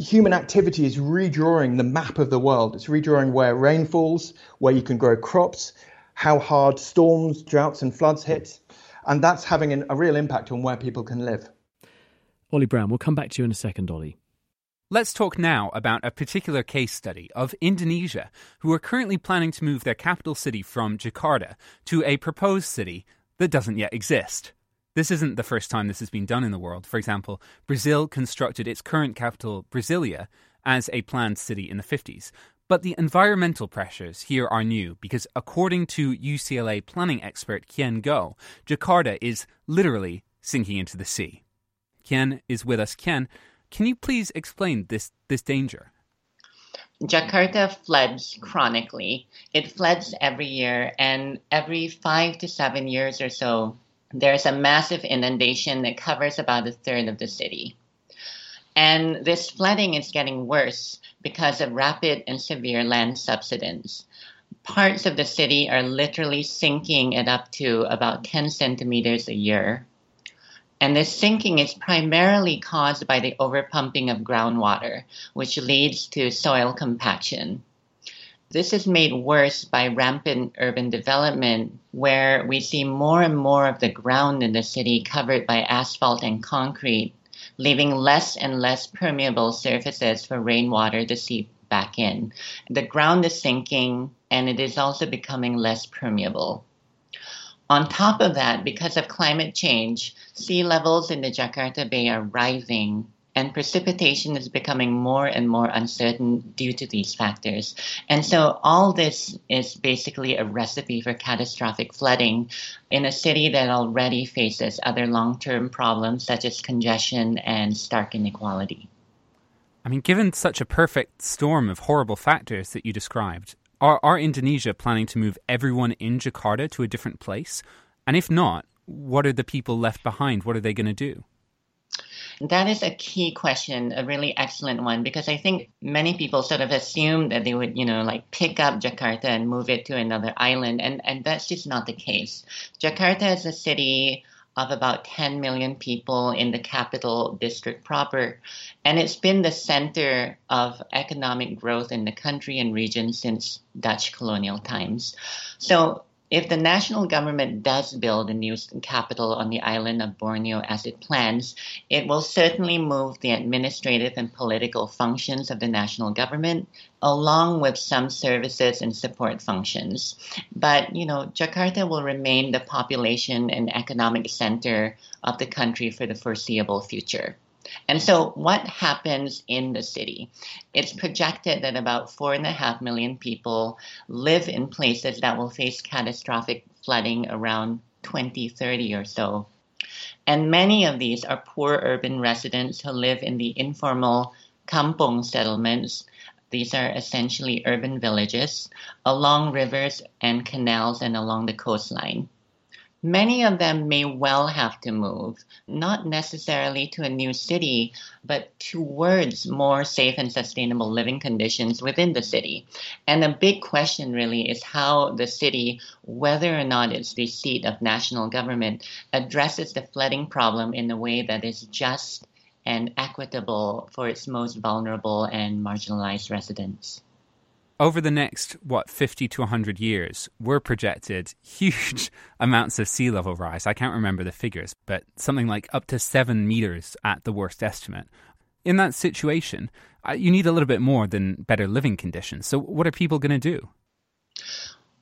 human activity is redrawing the map of the world. It's redrawing where rain falls, where you can grow crops, how hard storms, droughts, and floods hit. And that's having an, a real impact on where people can live. Oli Brown, we'll come back to you in a second, Oli. Let's talk now about a particular case study of Indonesia, who are currently planning to move their capital city from Jakarta to a proposed city that doesn't yet exist. This isn't the first time this has been done in the world. For example, Brazil constructed its current capital, Brasilia, as a planned city in the 50s. But the environmental pressures here are new because, according to UCLA planning expert Kian Goh, Jakarta is literally sinking into the sea. Kian is with us. Kian, can you please explain this, this danger? Jakarta floods chronically. It floods every year, and every five to seven years or so, there's a massive inundation that covers about a third of the city. And this flooding is getting worse because of rapid and severe land subsidence. Parts of the city are literally sinking at up to about 10 centimeters a year. And this sinking is primarily caused by the overpumping of groundwater, which leads to soil compaction. This is made worse by rampant urban development, where we see more and more of the ground in the city covered by asphalt and concrete, leaving less and less permeable surfaces for rainwater to seep back in. The ground is sinking, and it is also becoming less permeable. On top of that, because of climate change, sea levels in the Jakarta Bay are rising and precipitation is becoming more and more uncertain due to these factors. And so all this is basically a recipe for catastrophic flooding in a city that already faces other long-term problems such as congestion and stark inequality. I mean, given such a perfect storm of horrible factors that you described, are, are Indonesia planning to move everyone in Jakarta to a different place? And if not, what are the people left behind? What are they going to do? That is a key question, a really excellent one, because I think many people sort of assume that they would, you know, like pick up Jakarta and move it to another island, and, and that's just not the case. Jakarta is a city of about 10 million people in the capital district proper. And it's been the center of economic growth in the country and region since Dutch colonial times. So if the national government does build a new capital on the island of Borneo as it plans, it will certainly move the administrative and political functions of the national government along with some services and support functions. But, you know, Jakarta will remain the population and economic center of the country for the foreseeable future. And so, what happens in the city? It's projected that about four and a half million people live in places that will face catastrophic flooding around 2030 or so. And many of these are poor urban residents who live in the informal kampong settlements. These are essentially urban villages along rivers and canals and along the coastline. Many of them may well have to move, not necessarily to a new city, but towards more safe and sustainable living conditions within the city. And the big question really is how the city, whether or not it's the seat of national government, addresses the flooding problem in a way that is just and equitable for its most vulnerable and marginalized residents over the next what 50 to 100 years we're projected huge *laughs* amounts of sea level rise. I can't remember the figures but something like up to 7 meters at the worst estimate. In that situation you need a little bit more than better living conditions. So what are people going to do?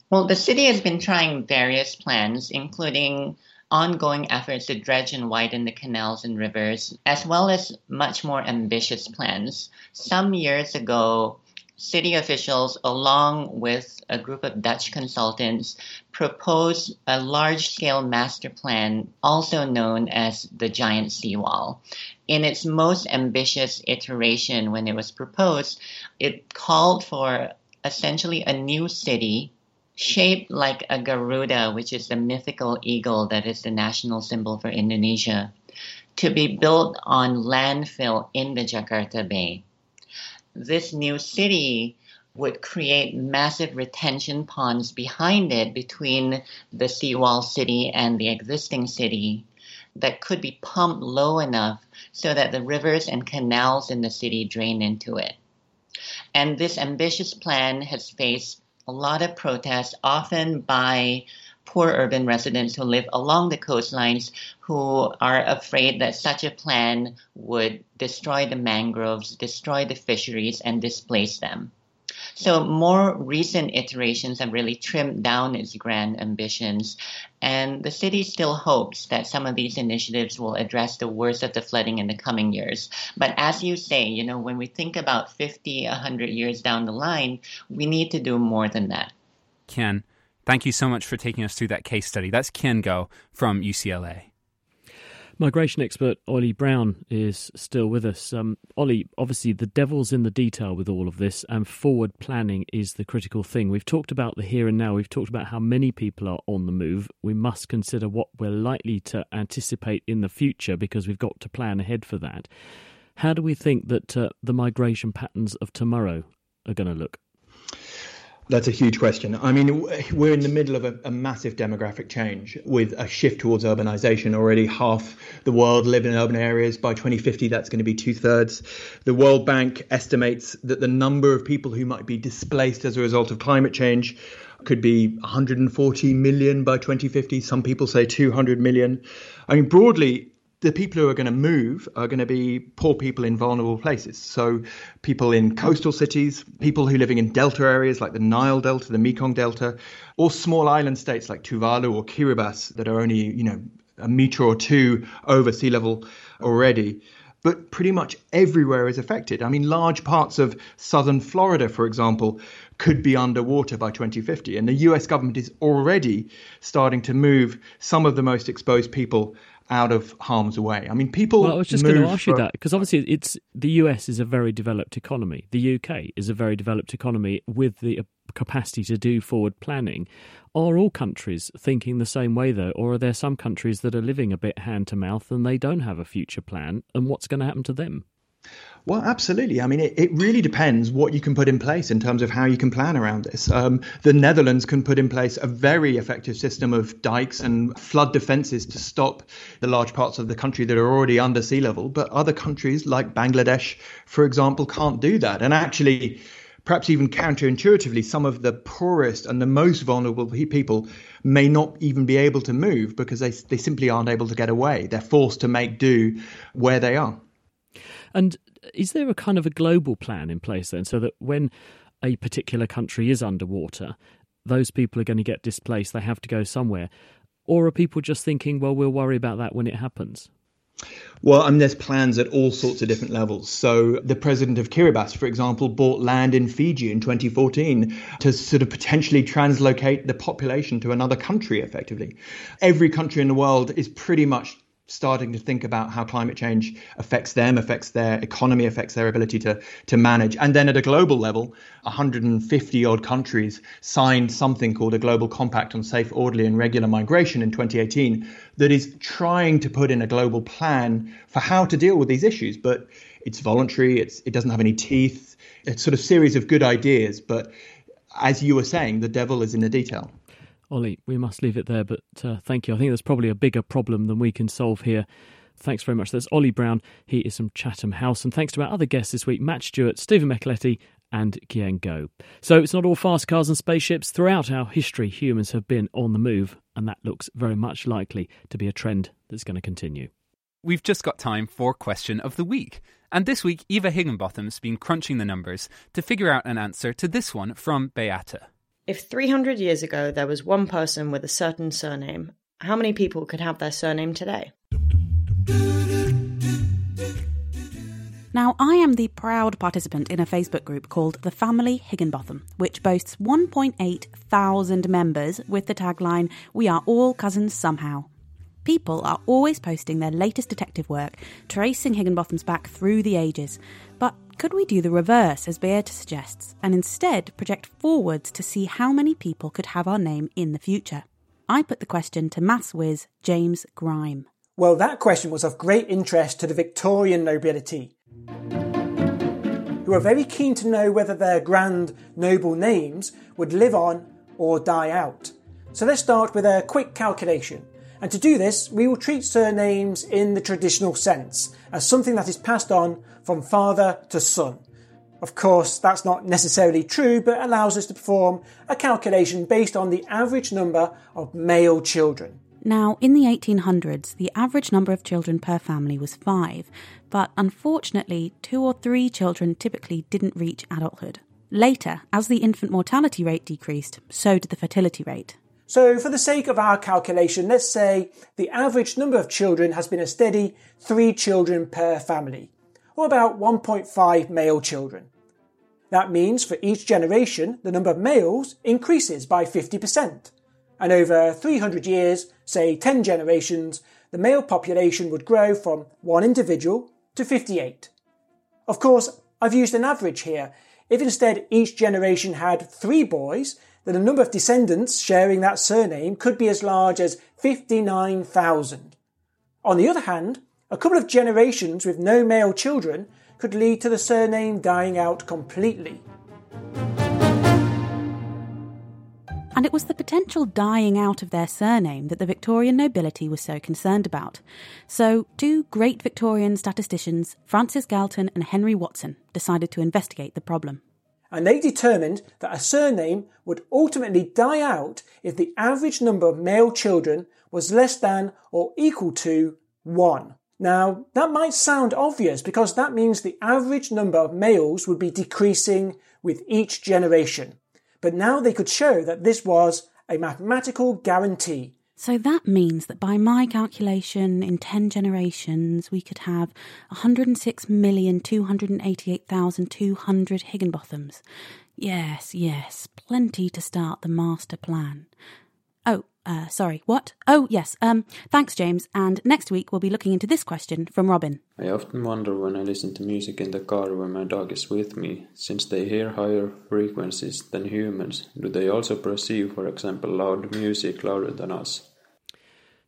Well the city has been trying various plans including ongoing efforts to dredge and widen the canals and rivers, as well as much more ambitious plans. Some years ago, city officials, along with a group of Dutch consultants, proposed a large scale master plan, also known as the Giant Seawall. In its most ambitious iteration, when it was proposed, it called for essentially a new city shaped like a Garuda, which is the mythical eagle that is the national symbol for Indonesia, to be built on landfill in the Jakarta Bay this new city would create massive retention ponds behind it between the seawall city and the existing city that could be pumped low enough so that the rivers and canals in the city drain into it. And this ambitious plan has faced a lot of protests, often by poor urban residents who live along the coastlines who are afraid that such a plan would destroy the mangroves, destroy the fisheries, and displace them. So, more recent iterations have really trimmed down its grand ambitions, and the city still hopes that some of these initiatives will address the worst of the flooding in the coming years. But as you say, you know, when we think about 50, 100 years down the line, we need to do more than that. Ken, Thank you so much for taking us through that case study. That's Ken Go from UCLA. Migration expert Oli Brown is still with us. Um, Oli, obviously, the devil's in the detail with all of this, and forward planning is the critical thing. We've talked about the here and now, we've talked about how many people are on the move. We must consider what we're likely to anticipate in the future because we've got to plan ahead for that. How do we think that uh, the migration patterns of tomorrow are going to look? That's a huge question. I mean, we're in the middle of a, a, massive demographic change with a shift towards urbanization. Already half the world live in urban areas. By 2050, that's going to be two thirds. The World Bank estimates that the number of people who might be displaced as a result of climate change could be 140 million by 2050. Some people say 200 million. I mean, broadly, the people who are going to move are going to be poor people in vulnerable places. So, people in coastal cities, people who are living in delta areas like the Nile Delta, the Mekong Delta, or small island states like Tuvalu or Kiribati that are only, you know, a meter or two over sea level already. but pretty much everywhere is affected. I mean, large parts of southern Florida, for example, could be underwater by 2050. And the US government is already starting to move some of the most exposed people out of harm's way. I mean, people. Well, I was just going to ask you that because obviously, it's the US is a very developed economy. The UK is a very developed economy with the uh, capacity to do forward planning. Are all countries thinking the same way, though, or are there some countries that are living a bit hand to mouth and they don't have a future plan? And what's going to happen to them? Well, absolutely. I mean, it, it really depends what you can put in place in terms of how you can plan around this. Um, the Netherlands can put in place a very effective system of dikes and flood defences to stop the large parts of the country that are already under sea level. But other countries, like Bangladesh, for example, can't do that. And actually, perhaps even counterintuitively, some of the poorest and the most vulnerable people may not even be able to move because they, they simply aren't able to get away. They're forced to make do where they are. And is there a kind of a global plan in place then so that when a particular country is underwater, those people are going to get displaced, they have to go somewhere? Or are people just thinking, well, we'll worry about that when it happens? Well, I mean, there's plans at all sorts of different levels. So, the president of Kiribati, for example, bought land in Fiji in 2014 to sort of potentially translocate the population to another country effectively. Every country in the world is pretty much starting to think about how climate change affects them, affects their economy, affects their ability to to manage. And then at a global level, 150 odd countries signed something called a Global Compact on Safe, Orderly, and Regular Migration in 2018 that is trying to put in a global plan for how to deal with these issues. But it's voluntary. It's it doesn't have any teeth. It's sort of series of good ideas, but as you were saying, the devil is in the detail. Oli, we must leave it there, but uh, thank you. I think there's probably a bigger problem than we can solve here. Thanks very much. That's Oli Brown. He is from Chatham House. And thanks to our other guests this week, Matt Stewart, Steven Micheletti, and Kian Goh. So it's not all fast cars and spaceships. Throughout our history, humans have been on the move, and that looks very much likely to be a trend that's going to continue. We've just got time for question of the week. And this week, Eva Higginbotham's been crunching the numbers to figure out an answer to this one from Beata. If 300 years ago there was one person with a certain surname, how many people could have their surname today? Now, I am the proud participant in a Facebook group called The Family Higginbotham, which boasts 1.8 thousand members with the tagline, We are all cousins somehow. People are always posting their latest detective work, tracing Higginbothams back through the ages. But could we do the reverse, as Beata suggests, and instead project forwards to see how many people could have our name in the future? I put the question to maths whiz James Grime. Well, that question was of great interest to the Victorian nobility, who were very keen to know whether their grand noble names would live on or die out. So let's start with a quick calculation. And to do this, we will treat surnames in the traditional sense, as something that is passed on from father to son. Of course, that's not necessarily true, but allows us to perform a calculation based on the average number of male children. Now, in the 1800s, the average number of children per family was five, but unfortunately, two or three children typically didn't reach adulthood. Later, as the infant mortality rate decreased, so did the fertility rate. So, for the sake of our calculation, let's say the average number of children has been a steady three children per family, or about 1.5 male children. That means for each generation, the number of males increases by 50%. And over 300 years, say 10 generations, the male population would grow from one individual to 58. Of course, I've used an average here. If instead each generation had three boys, that the number of descendants sharing that surname could be as large as 59,000. On the other hand, a couple of generations with no male children could lead to the surname dying out completely. And it was the potential dying out of their surname that the Victorian nobility was so concerned about. So, two great Victorian statisticians, Francis Galton and Henry Watson, decided to investigate the problem and they determined that a surname would ultimately die out if the average number of male children was less than or equal to 1. Now, that might sound obvious because that means the average number of males would be decreasing with each generation. But now they could show that this was a mathematical guarantee. So that means that by my calculation, in 10 generations, we could have 106,288,200 Higginbothams. Yes, yes, plenty to start the master plan. Oh, uh, sorry, what? Oh, yes, um, thanks, James. And next week we'll be looking into this question from Robin. I often wonder when I listen to music in the car when my dog is with me, since they hear higher frequencies than humans, do they also perceive, for example, loud music louder than us?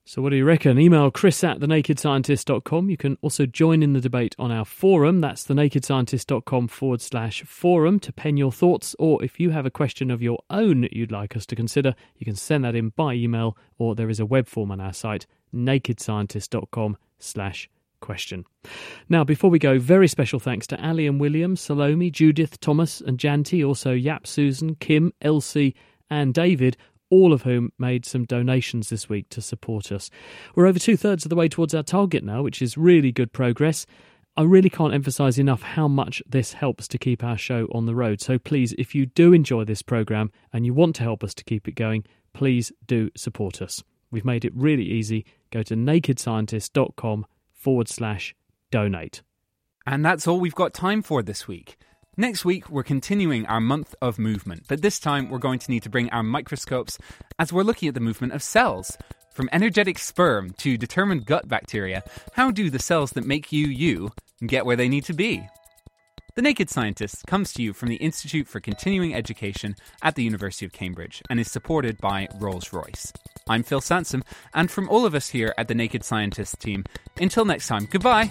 So, what do you reckon? Email chris at thenakedscientist.com. You can also join in the debate on our forum. That's thenakedscientist.com forward slash forum to pen your thoughts. Or if you have a question of your own that you'd like us to consider, you can send that in by email, or there is a web form on our site, nakedscientist.com slash question. Now, before we go, very special thanks to Ali and William, Salome, Judith, Thomas, and Janti, also Yap, Susan, Kim, Elsie, and David all of whom made some donations this week to support us. We're over two thirds of the way towards our target now, which is really good progress. I really can't emphasize enough how much this helps to keep our show on the road. So please, if you do enjoy this program and you want to help us to keep it going, please do support us. We've made it really easy. Go to nakedscientist.com forward slash donate. And that's all we've got time for this week. Next week, we're continuing our month of movement, but this time we're going to need to bring our microscopes as we're looking at the movement of cells. From energetic sperm to determined gut bacteria, how do the cells that make you you get where they need to be? The Naked Scientist comes to you from the Institute for Continuing Education at the University of Cambridge and is supported by Rolls Royce. I'm Phil Sansom, and from all of us here at the Naked Scientist team, until next time, goodbye!